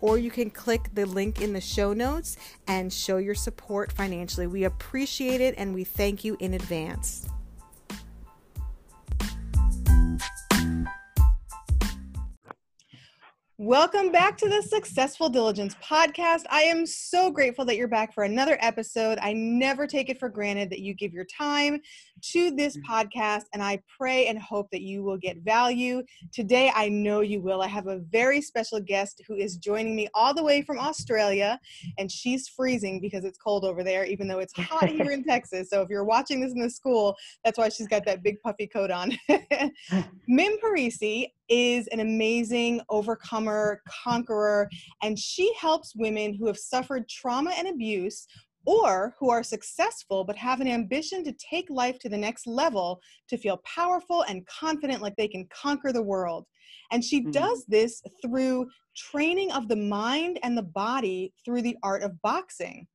or you can click the link in the show notes and show your support financially. We appreciate it and we thank you in advance Welcome back to the Successful Diligence podcast. I am so grateful that you're back for another episode. I never take it for granted that you give your time to this mm-hmm. podcast, and I pray and hope that you will get value. Today, I know you will. I have a very special guest who is joining me all the way from Australia, and she's freezing because it's cold over there, even though it's hot here in Texas. So if you're watching this in the school, that's why she's got that big puffy coat on. Mim Parisi is an amazing overcomer, conqueror, and she helps women who have suffered trauma and abuse or who are successful but have an ambition to take life to the next level to feel powerful and confident like they can conquer the world. And she mm-hmm. does this through training of the mind and the body through the art of boxing.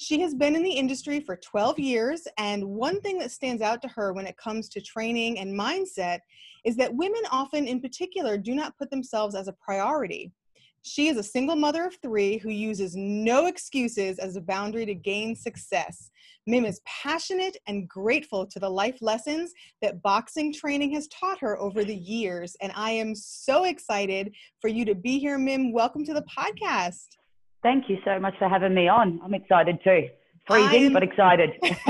She has been in the industry for 12 years, and one thing that stands out to her when it comes to training and mindset is that women often, in particular, do not put themselves as a priority. She is a single mother of three who uses no excuses as a boundary to gain success. Mim is passionate and grateful to the life lessons that boxing training has taught her over the years. And I am so excited for you to be here, Mim. Welcome to the podcast. Thank you so much for having me on. I'm excited too. Freezing, am, but excited.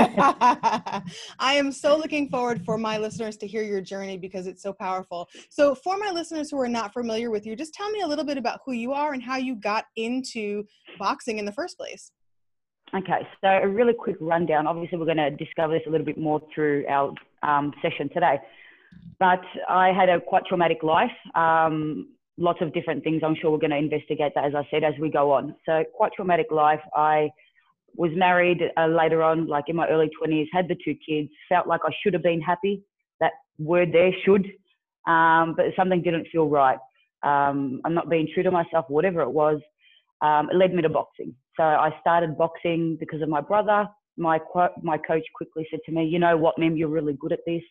I am so looking forward for my listeners to hear your journey because it's so powerful. So, for my listeners who are not familiar with you, just tell me a little bit about who you are and how you got into boxing in the first place. Okay, so a really quick rundown. Obviously, we're going to discover this a little bit more through our um, session today. But I had a quite traumatic life. Um, lots of different things. I'm sure we're going to investigate that, as I said, as we go on. So, quite traumatic life. I was married uh, later on, like in my early 20s, had the two kids, felt like I should have been happy. That word there, should, um, but something didn't feel right. Um, I'm not being true to myself, whatever it was. Um, it led me to boxing. So I started boxing because of my brother. My my coach quickly said to me, "You know what, Mim, you're really good at this."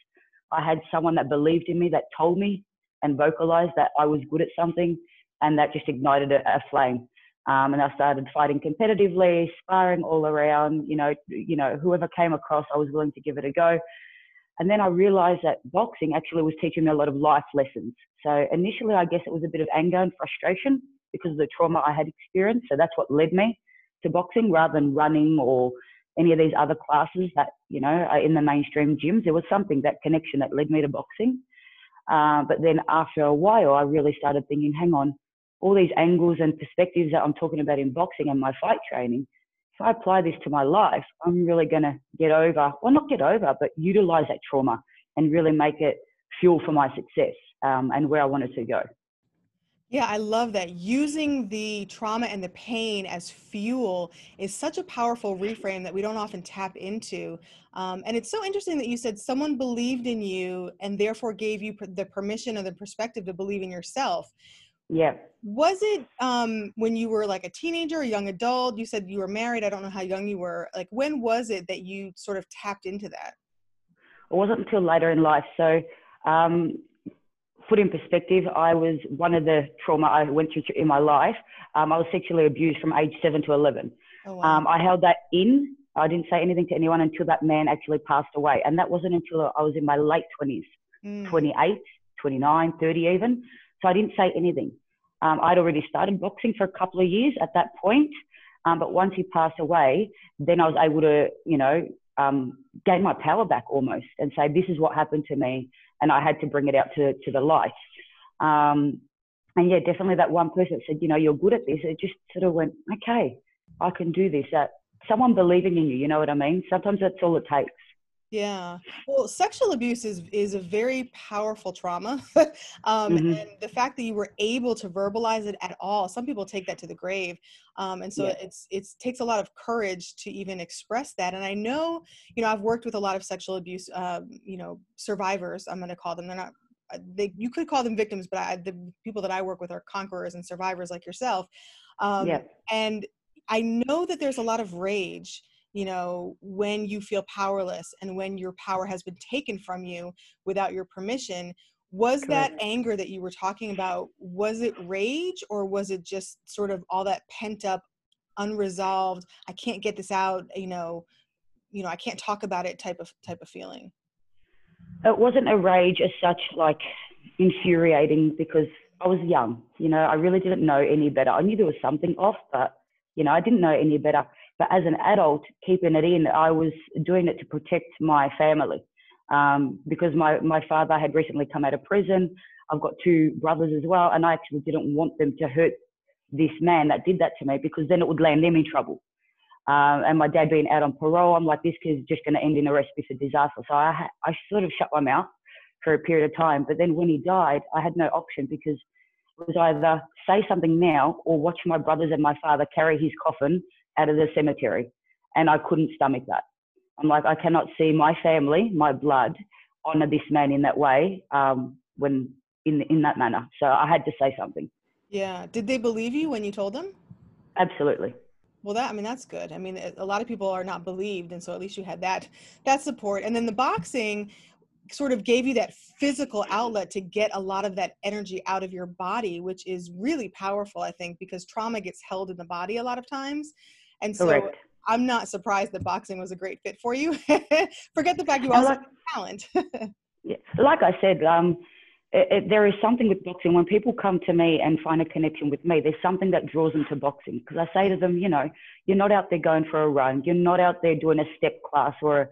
I had someone that believed in me, that told me and vocalized that I was good at something, and that just ignited a, a flame. Um, and I started fighting competitively, sparring all around. You know, you know, whoever came across, I was willing to give it a go. And then I realized that boxing actually was teaching me a lot of life lessons. So initially, I guess it was a bit of anger and frustration because of the trauma I had experienced. So that's what led me to boxing rather than running or any of these other classes that, you know, are in the mainstream gyms. There was something, that connection that led me to boxing. Uh, but then after a while, I really started thinking, hang on, all these angles and perspectives that I'm talking about in boxing and my fight training, if I apply this to my life, I'm really going to get over, well, not get over, but utilize that trauma and really make it fuel for my success um, and where I wanted to go. Yeah, I love that. Using the trauma and the pain as fuel is such a powerful reframe that we don't often tap into. Um, and it's so interesting that you said someone believed in you and therefore gave you the permission or the perspective to believe in yourself. Yeah. Was it um, when you were like a teenager, a young adult? You said you were married. I don't know how young you were. Like, when was it that you sort of tapped into that? It wasn't until later in life. So, um, put in perspective, I was one of the trauma I went through in my life. Um, I was sexually abused from age seven to 11. Oh, wow. um, I held that in. I didn't say anything to anyone until that man actually passed away. And that wasn't until I was in my late 20s, mm. 28, 29, 30 even. So I didn't say anything. Um, I'd already started boxing for a couple of years at that point. Um, but once he passed away, then I was able to, you know, um, gain my power back almost and say, this is what happened to me and I had to bring it out to, to the light. Um, and yeah, definitely that one person said, you know, you're good at this. It just sort of went, okay, I can do this. That someone believing in you, you know what I mean? Sometimes that's all it takes. Yeah. Well, sexual abuse is is a very powerful trauma. um, mm-hmm. And the fact that you were able to verbalize it at all, some people take that to the grave. Um, and so yeah. it's it's takes a lot of courage to even express that. And I know, you know, I've worked with a lot of sexual abuse, um, you know, survivors. I'm going to call them. They're not. Uh, they, you could call them victims, but I, the people that I work with are conquerors and survivors like yourself. Um, yeah. And I know that there's a lot of rage you know when you feel powerless and when your power has been taken from you without your permission was Correct. that anger that you were talking about was it rage or was it just sort of all that pent up unresolved i can't get this out you know you know i can't talk about it type of type of feeling? It wasn't a rage as such like infuriating because i was young you know i really didn't know any better. I knew there was something off but you know i didn't know any better but as an adult, keeping it in, I was doing it to protect my family um, because my, my father had recently come out of prison. I've got two brothers as well, and I actually didn't want them to hurt this man that did that to me because then it would land them in trouble. Um, and my dad being out on parole, I'm like, this kid's just going to end in a recipe for disaster. So I, I sort of shut my mouth for a period of time. But then when he died, I had no option because it was either say something now or watch my brothers and my father carry his coffin out of the cemetery. And I couldn't stomach that. I'm like, I cannot see my family, my blood, honor this man in that way um, when in in that manner. So I had to say something. Yeah. Did they believe you when you told them? Absolutely. Well, that I mean that's good. I mean, a lot of people are not believed, and so at least you had that that support. And then the boxing sort of gave you that physical outlet to get a lot of that energy out of your body, which is really powerful, I think, because trauma gets held in the body a lot of times. And so Correct. I'm not surprised that boxing was a great fit for you. Forget the fact you also like, have talent. yeah, like I said, um, it, it, there is something with boxing when people come to me and find a connection with me. There's something that draws them to boxing because I say to them, you know, you're not out there going for a run. You're not out there doing a step class or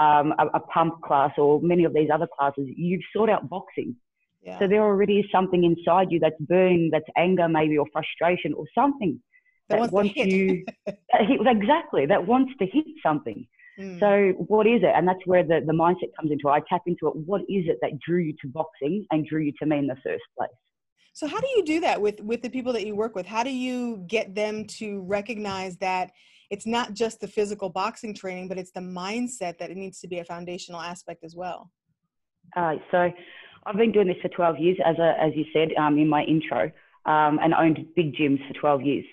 um, a, a, pump class or many of these other classes. You've sought out boxing. Yeah. So there already is something inside you that's burning, that's anger maybe or frustration or something that, that wants, wants you exactly that wants to hit something. Mm. So what is it? And that's where the, the mindset comes into it. I tap into it. What is it that drew you to boxing and drew you to me in the first place? So how do you do that with with the people that you work with? How do you get them to recognize that it's not just the physical boxing training, but it's the mindset that it needs to be a foundational aspect as well? Uh, so I've been doing this for 12 years, as a, as you said um, in my intro, um, and owned big gyms for 12 years.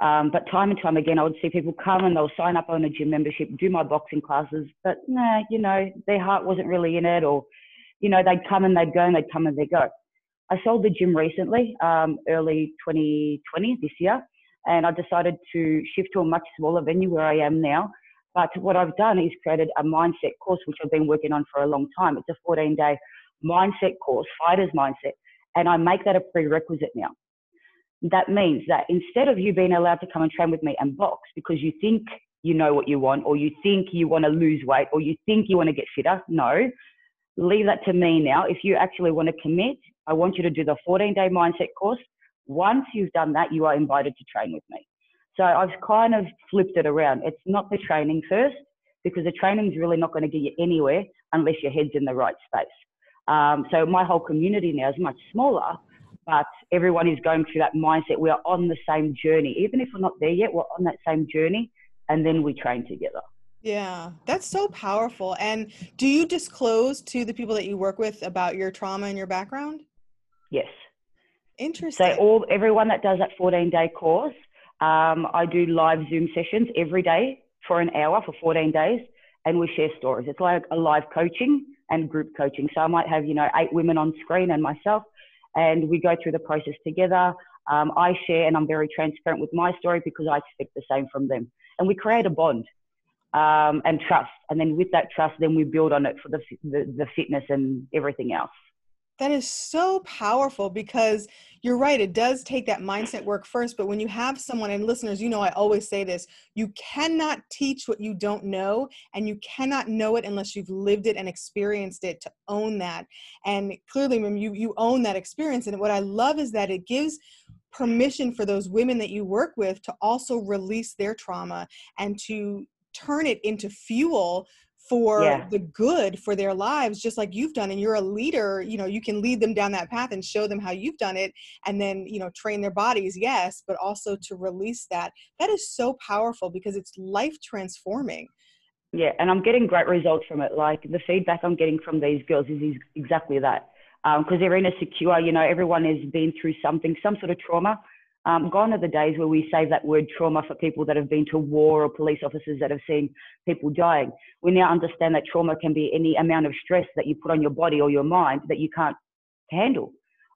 Um, but time and time again, I would see people come and they'll sign up on a gym membership, do my boxing classes, but nah, you know, their heart wasn't really in it, or, you know, they'd come and they'd go and they'd come and they'd go. I sold the gym recently, um, early 2020 this year, and I decided to shift to a much smaller venue where I am now. But what I've done is created a mindset course, which I've been working on for a long time. It's a 14 day mindset course, fighter's mindset, and I make that a prerequisite now that means that instead of you being allowed to come and train with me and box because you think you know what you want or you think you want to lose weight or you think you want to get fitter, no, leave that to me now. If you actually want to commit, I want you to do the 14 day mindset course. Once you've done that, you are invited to train with me. So I've kind of flipped it around. It's not the training first because the training is really not going to get you anywhere unless your head's in the right space. Um, so my whole community now is much smaller, but everyone is going through that mindset. We are on the same journey. Even if we're not there yet, we're on that same journey and then we train together. Yeah, that's so powerful. And do you disclose to the people that you work with about your trauma and your background? Yes. Interesting. So all everyone that does that 14 day course, um, I do live Zoom sessions every day for an hour for 14 days, and we share stories. It's like a live coaching and group coaching. So I might have you know eight women on screen and myself, and we go through the process together. Um, I share, and I'm very transparent with my story because I expect the same from them, and we create a bond um, and trust. And then with that trust, then we build on it for the, the, the fitness and everything else. That is so powerful because you're right. It does take that mindset work first. But when you have someone, and listeners, you know, I always say this you cannot teach what you don't know, and you cannot know it unless you've lived it and experienced it to own that. And clearly, you, you own that experience. And what I love is that it gives permission for those women that you work with to also release their trauma and to turn it into fuel for yeah. the good for their lives just like you've done and you're a leader you know you can lead them down that path and show them how you've done it and then you know train their bodies yes but also to release that. That is so powerful because it's life transforming. Yeah and i'm getting great results from it. Like the feedback i'm getting from these girls is exactly that. Because um, they're in a secure you know everyone has been through something some sort of trauma um, gone are the days where we save that word trauma for people that have been to war or police officers that have seen people dying. We now understand that trauma can be any amount of stress that you put on your body or your mind that you can't handle.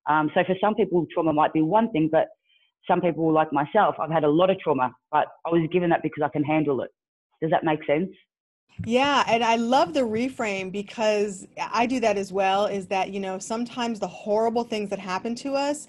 Um, so for some people, trauma might be one thing, but some people, like myself, I've had a lot of trauma, but I was given that because I can handle it. Does that make sense? Yeah, and I love the reframe because I do that as well. Is that, you know, sometimes the horrible things that happen to us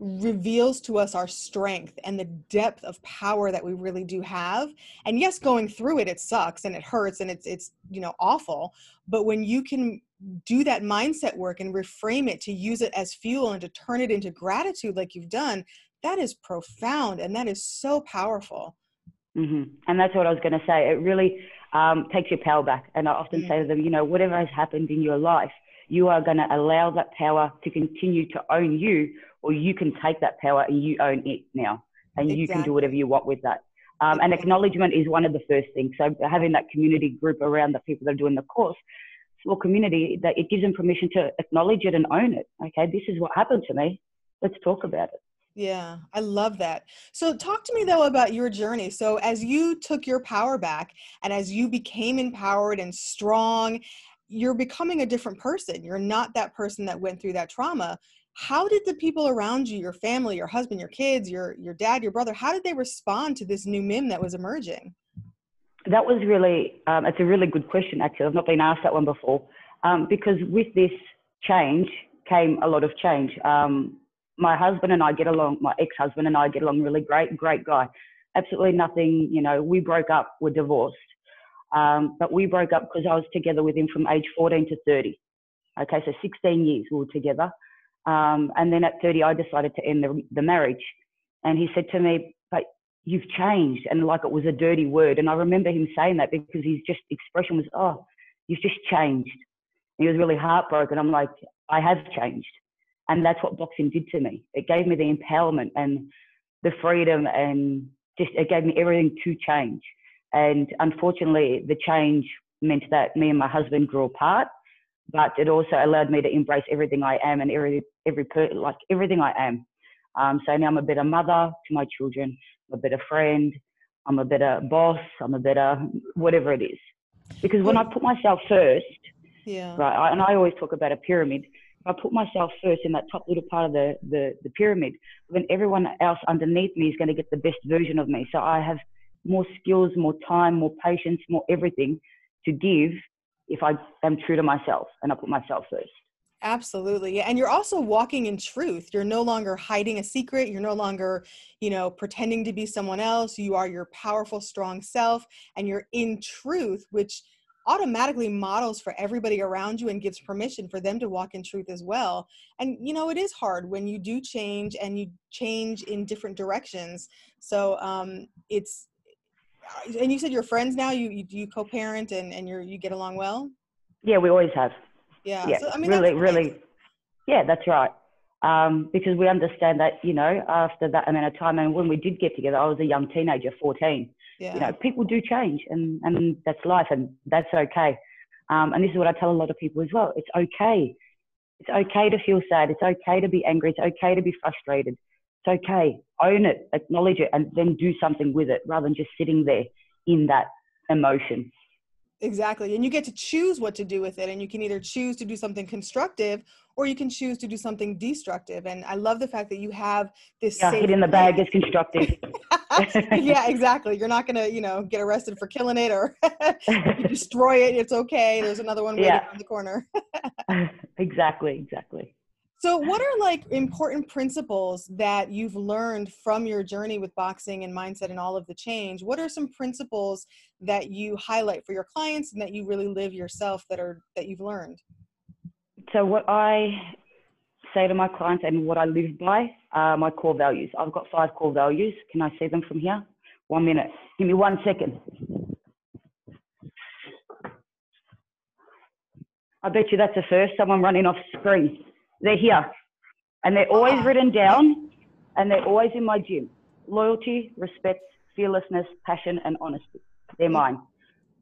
reveals to us our strength and the depth of power that we really do have. And yes going through it it sucks and it hurts and it's it's you know awful. But when you can do that mindset work and reframe it to use it as fuel and to turn it into gratitude like you've done that is profound and that is so powerful. Mm-hmm. and that's what i was going to say. It really um, takes your power back. And i often say to them you know whatever has happened in your life you are going to allow that power to continue to own you or you can take that power and you own it now and exactly. you can do whatever you want with that. Um, and acknowledgement is one of the first things. So having that community group around the people that are doing the course, small community, that it gives them permission to acknowledge it and own it. Okay, this is what happened to me. Let's talk about it. Yeah, I love that. So, talk to me though about your journey. So, as you took your power back and as you became empowered and strong, you're becoming a different person. You're not that person that went through that trauma how did the people around you your family your husband your kids your your dad your brother how did they respond to this new mim that was emerging? That was really um, it's a really good question actually. I've not been asked that one before. Um, because with this change came a lot of change. Um, my husband and i get along my ex-husband and i get along really great great guy. Absolutely nothing you know we broke up we're divorced. Um, but we broke up because i was together with him from age 14 to 30 okay so 16 years we were together um, and then at 30, I decided to end the, the marriage. And he said to me, but you've changed. And like it was a dirty word. And I remember him saying that because his just expression was, oh, you've just changed. And he was really heartbroken. I'm like, I have changed. And that's what boxing did to me. It gave me the empowerment and the freedom and just, it gave me everything to change. And unfortunately, the change meant that me and my husband grew apart but it also allowed me to embrace everything I am and every every per, like everything I am. Um, so now I'm a better mother to my children. I'm a better friend. I'm a better boss. I'm a better whatever it is. Because when I put myself first, yeah, right, I, and I always talk about a pyramid. If I put myself first in that top little part of the, the, the pyramid, then everyone else underneath me is going to get the best version of me. So I have more skills, more time, more patience, more everything to give if I am true to myself and I put myself first. Absolutely. And you're also walking in truth. You're no longer hiding a secret. You're no longer, you know, pretending to be someone else. You are your powerful, strong self and you're in truth, which automatically models for everybody around you and gives permission for them to walk in truth as well and you know it is hard when you do change and you change in different directions so um it's and you said you're friends now you you, you co-parent and and you're you get along well? Yeah we always have. Yeah yeah so, i mean really really yeah that's right. Um, because we understand that you know after that amount of time and when we did get together i was a young teenager 14 yeah. you know people do change and and that's life and that's okay. Um, and this is what i tell a lot of people as well it's okay. It's okay to feel sad it's okay to be angry it's okay to be frustrated it's okay own it acknowledge it and then do something with it rather than just sitting there in that emotion Exactly. And you get to choose what to do with it. And you can either choose to do something constructive or you can choose to do something destructive. And I love the fact that you have this yeah, hit in the bag is constructive. yeah, exactly. You're not gonna, you know, get arrested for killing it or destroy it. It's okay. There's another one waiting Yeah. around the corner. exactly, exactly. So, what are like important principles that you've learned from your journey with boxing and mindset and all of the change? What are some principles that you highlight for your clients and that you really live yourself that are that you've learned? So what I say to my clients and what I live by are my core values. I've got five core values. Can I see them from here? One minute. Give me one second. I bet you that's a first. Someone running off screen. They're here. And they're always Ah. written down and they're always in my gym. Loyalty, respect, fearlessness, passion, and honesty. They're mine.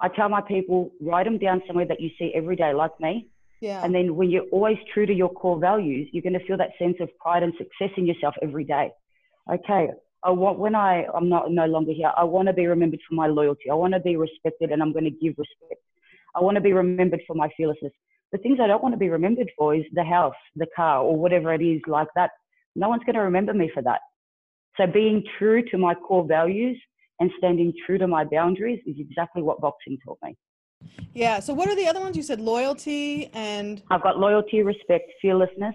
I tell my people, write them down somewhere that you see every day, like me. Yeah. And then when you're always true to your core values, you're going to feel that sense of pride and success in yourself every day. Okay, I want when I I'm not no longer here. I want to be remembered for my loyalty. I want to be respected, and I'm going to give respect. I want to be remembered for my fearlessness. The things I don't want to be remembered for is the house, the car, or whatever it is like that. No one's going to remember me for that. So being true to my core values and standing true to my boundaries is exactly what boxing taught me. yeah. So, what are the other ones? You said loyalty and I've got loyalty, respect, fearlessness,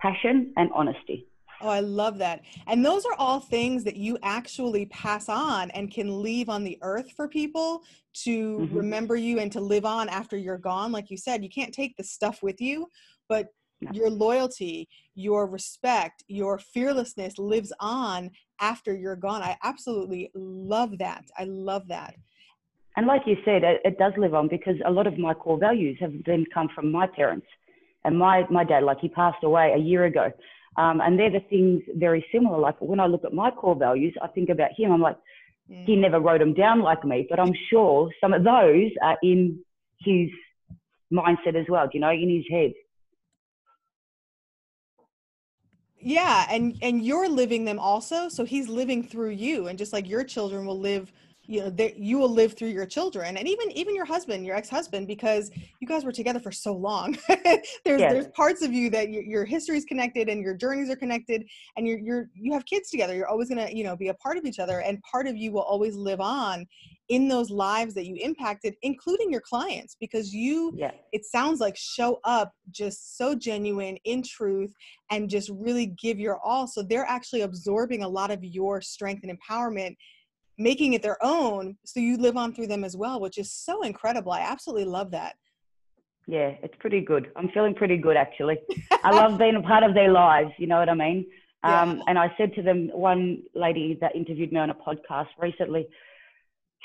passion, and honesty. Oh, I love that. And those are all things that you actually pass on and can leave on the earth for people to Mhm. remember you and to live on after you're gone. Like you said, you can't take the stuff with you, but No. your loyalty, your respect, your fearlessness lives on after you're gone. I absolutely love that. I love that. And like you said, it, it does live on because a lot of my core values have then come from my parents. And my, my dad, like he passed away a year ago. Um, and they're the things very similar. Like when I look at my core values, I think about him. I'm like, Mm. he never wrote them down like me, but I'm sure some of those are in his mindset as well, you know, in his head. yeah and and you're living them also so he's living through you and just like your children will live you know that you will live through your children and even even your husband your ex-husband because you guys were together for so long there's Yes. there's parts of you that your, your history is connected and your journeys are connected and you're you're you have kids together you're always going to you know be a part of each other and part of you will always live on in those lives that you impacted including your clients because you Yeah. it sounds like show up just so genuine in truth and just really give your all so they're actually absorbing a lot of your strength and empowerment making it their own so you live on through them as well which is so incredible i absolutely love that Yeah, it's pretty good. I'm feeling pretty good actually. I love being a part of their lives. You know what I mean? Um, And I said to them, one lady that interviewed me on a podcast recently,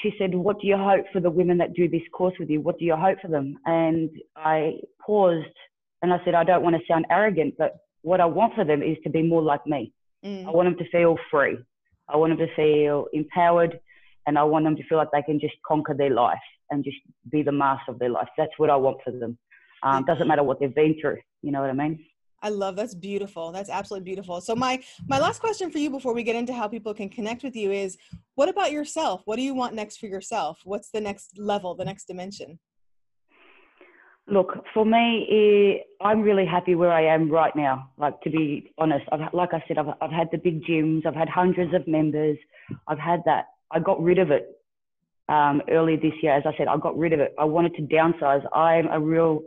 she said, What do you hope for the women that do this course with you? What do you hope for them? And I paused and I said, I don't want to sound arrogant, but what I want for them is to be more like me. Mm. I want them to feel free. I want them to feel empowered and I want them to feel like they can just conquer their life and just be the master of their life. That's what I want for them. Um, doesn't matter what they've been through. You know what I mean? i love that's beautiful that's absolutely beautiful so my my last question for you before we get into how people can connect with you is what about yourself what do you want next for yourself what's the next level the next dimension Look, for me, eh, I'm really happy where I am right now. Like to be honest, I've, like I said, I've, I've had the big gyms, I've had hundreds of members, I've had that. I got rid of it um, early this year. As I said, I got rid of it. I wanted to downsize. I'm a real,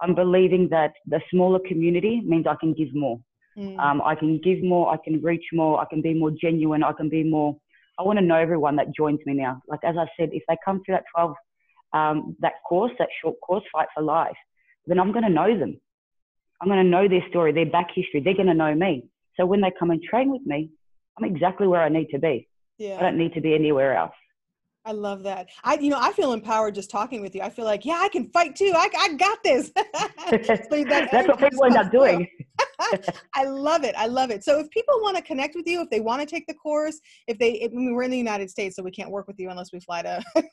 I'm believing that the smaller community means I can give more. Mm. Um, I can give more, I can reach more, I can be more genuine, I can be more. I want to know everyone that joins me now. Like as I said, if they come through that 12 um, that course, that short course, Fight for Life, then I'm going to know them. I'm going to know their story, their back history. They're going to know me. So when they come and train with me, I'm exactly where I need to be. Yeah. I don't need to be anywhere else. I love that. I, you know, I feel empowered just talking with you. I feel like, yeah, I can fight too. I, I got this. so that That's what people end up doing. I love it. I love it. So if people want to connect with you, if they want to take the course, if they, if, I mean, we're in the United States, so we can't work with you unless we fly to,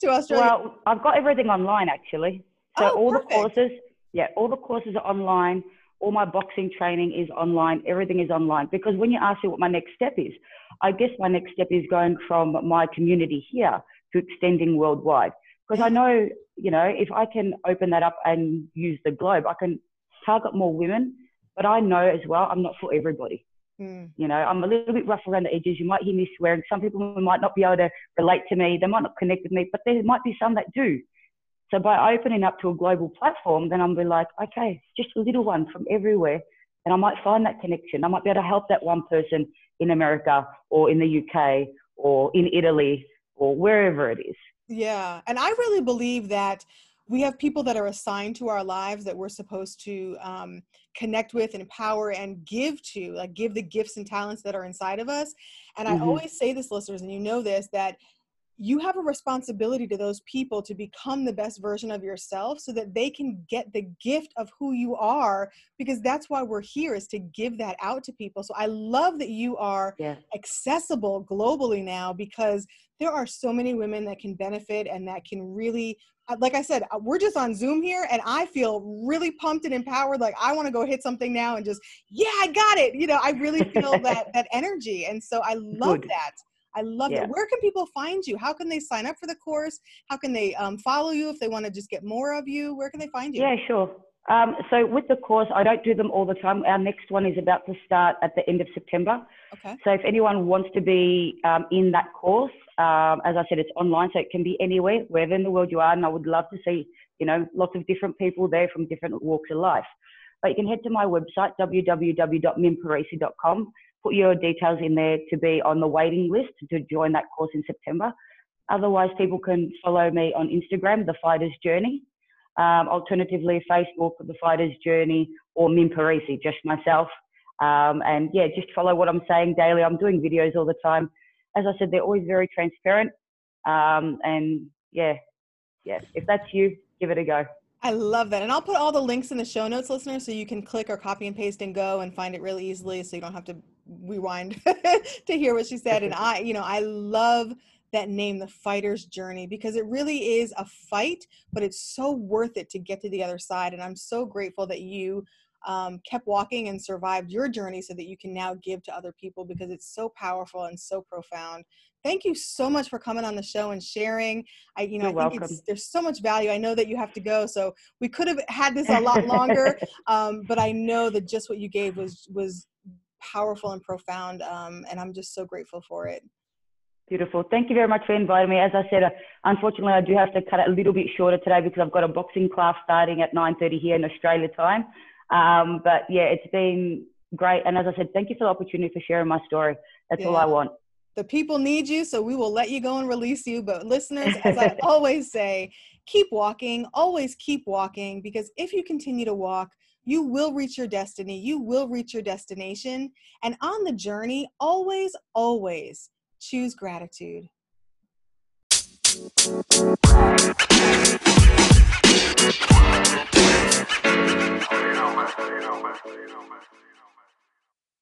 to Australia. Well, I've got everything online actually. So oh, all perfect. the courses, yeah, all the courses are online. All my boxing training is online. Everything is online. Because when you ask me what my next step is, I guess my next step is going from my community here to extending worldwide. Because I know, you know, if I can open that up and use the globe, I can target more women. But I know as well, I'm not for everybody. Mm. You know, I'm a little bit rough around the edges. You might hear me swearing. Some people might not be able to relate to me. They might not connect with me, but there might be some that do. So by opening up to a global platform, then I'm be like, okay, just a little one from everywhere, and I might find that connection. I might be able to help that one person in America or in the UK or in Italy or wherever it is. Yeah, and I really believe that we have people that are assigned to our lives that we're supposed to um, connect with and empower and give to like give the gifts and talents that are inside of us and mm-hmm. i always say this listeners and you know this that you have a responsibility to those people to become the best version of yourself so that they can get the gift of who you are because that's why we're here is to give that out to people so i love that you are yeah. accessible globally now because there are so many women that can benefit and that can really uh, like i said uh, we're just on zoom here and i feel really pumped and empowered like i want to go hit something now and just yeah i got it you know i really feel that that energy and so i love Good. that I love yeah. it. Where can people find you? How can they sign up for the course? How can they um, follow you if they want to just get more of you? Where can they find you? Yeah, sure. Um, so with the course, I don't do them all the time. Our next one is about to start at the end of September. Okay. So if anyone wants to be um, in that course, um, as I said, it's online, so it can be anywhere, wherever in the world you are. And I would love to see, you know, lots of different people there from different walks of life. But you can head to my website, www.mimparisi.com put your details in there to be on the waiting list to join that course in September. Otherwise, people can follow me on Instagram, The Fighter's Journey. Um, alternatively, Facebook, The Fighter's Journey, or Mim Parisi, just myself. Um, and yeah, just follow what I'm saying daily. I'm doing videos all the time. As I said, they're always very transparent. Um, and yeah, yeah, if that's you, give it a go. I love that. And I'll put all the links in the show notes, listeners, so you can click or copy and paste and go and find it really easily so you don't have to rewind to hear what she said. And I, you know, I love that name, The Fighter's Journey, because it really is a fight, but it's so worth it to get to the other side. And I'm so grateful that you um, kept walking and survived your journey so that you can now give to other people because it's so powerful and so profound. Thank you so much for coming on the show and sharing. I, you know, You're I think there's so much value. I know that you have to go, so we could have had this a lot longer, um, but I know that just what you gave was was powerful and profound. Um, and I'm just so grateful for it. Beautiful. Thank you very much for inviting me. As I said, uh, unfortunately, I do have to cut it a little bit shorter today because I've got a boxing class starting at 9.30 here in Australia time. Um, but yeah, it's been great. And as I said, thank you for the opportunity for sharing my story. That's yeah. all I want. The people need you, so we will let you go and release you. But listeners, as I always say, keep walking, always keep walking, because if you continue to walk, you will reach your destiny. You will reach your destination. And on the journey, always, always choose gratitude.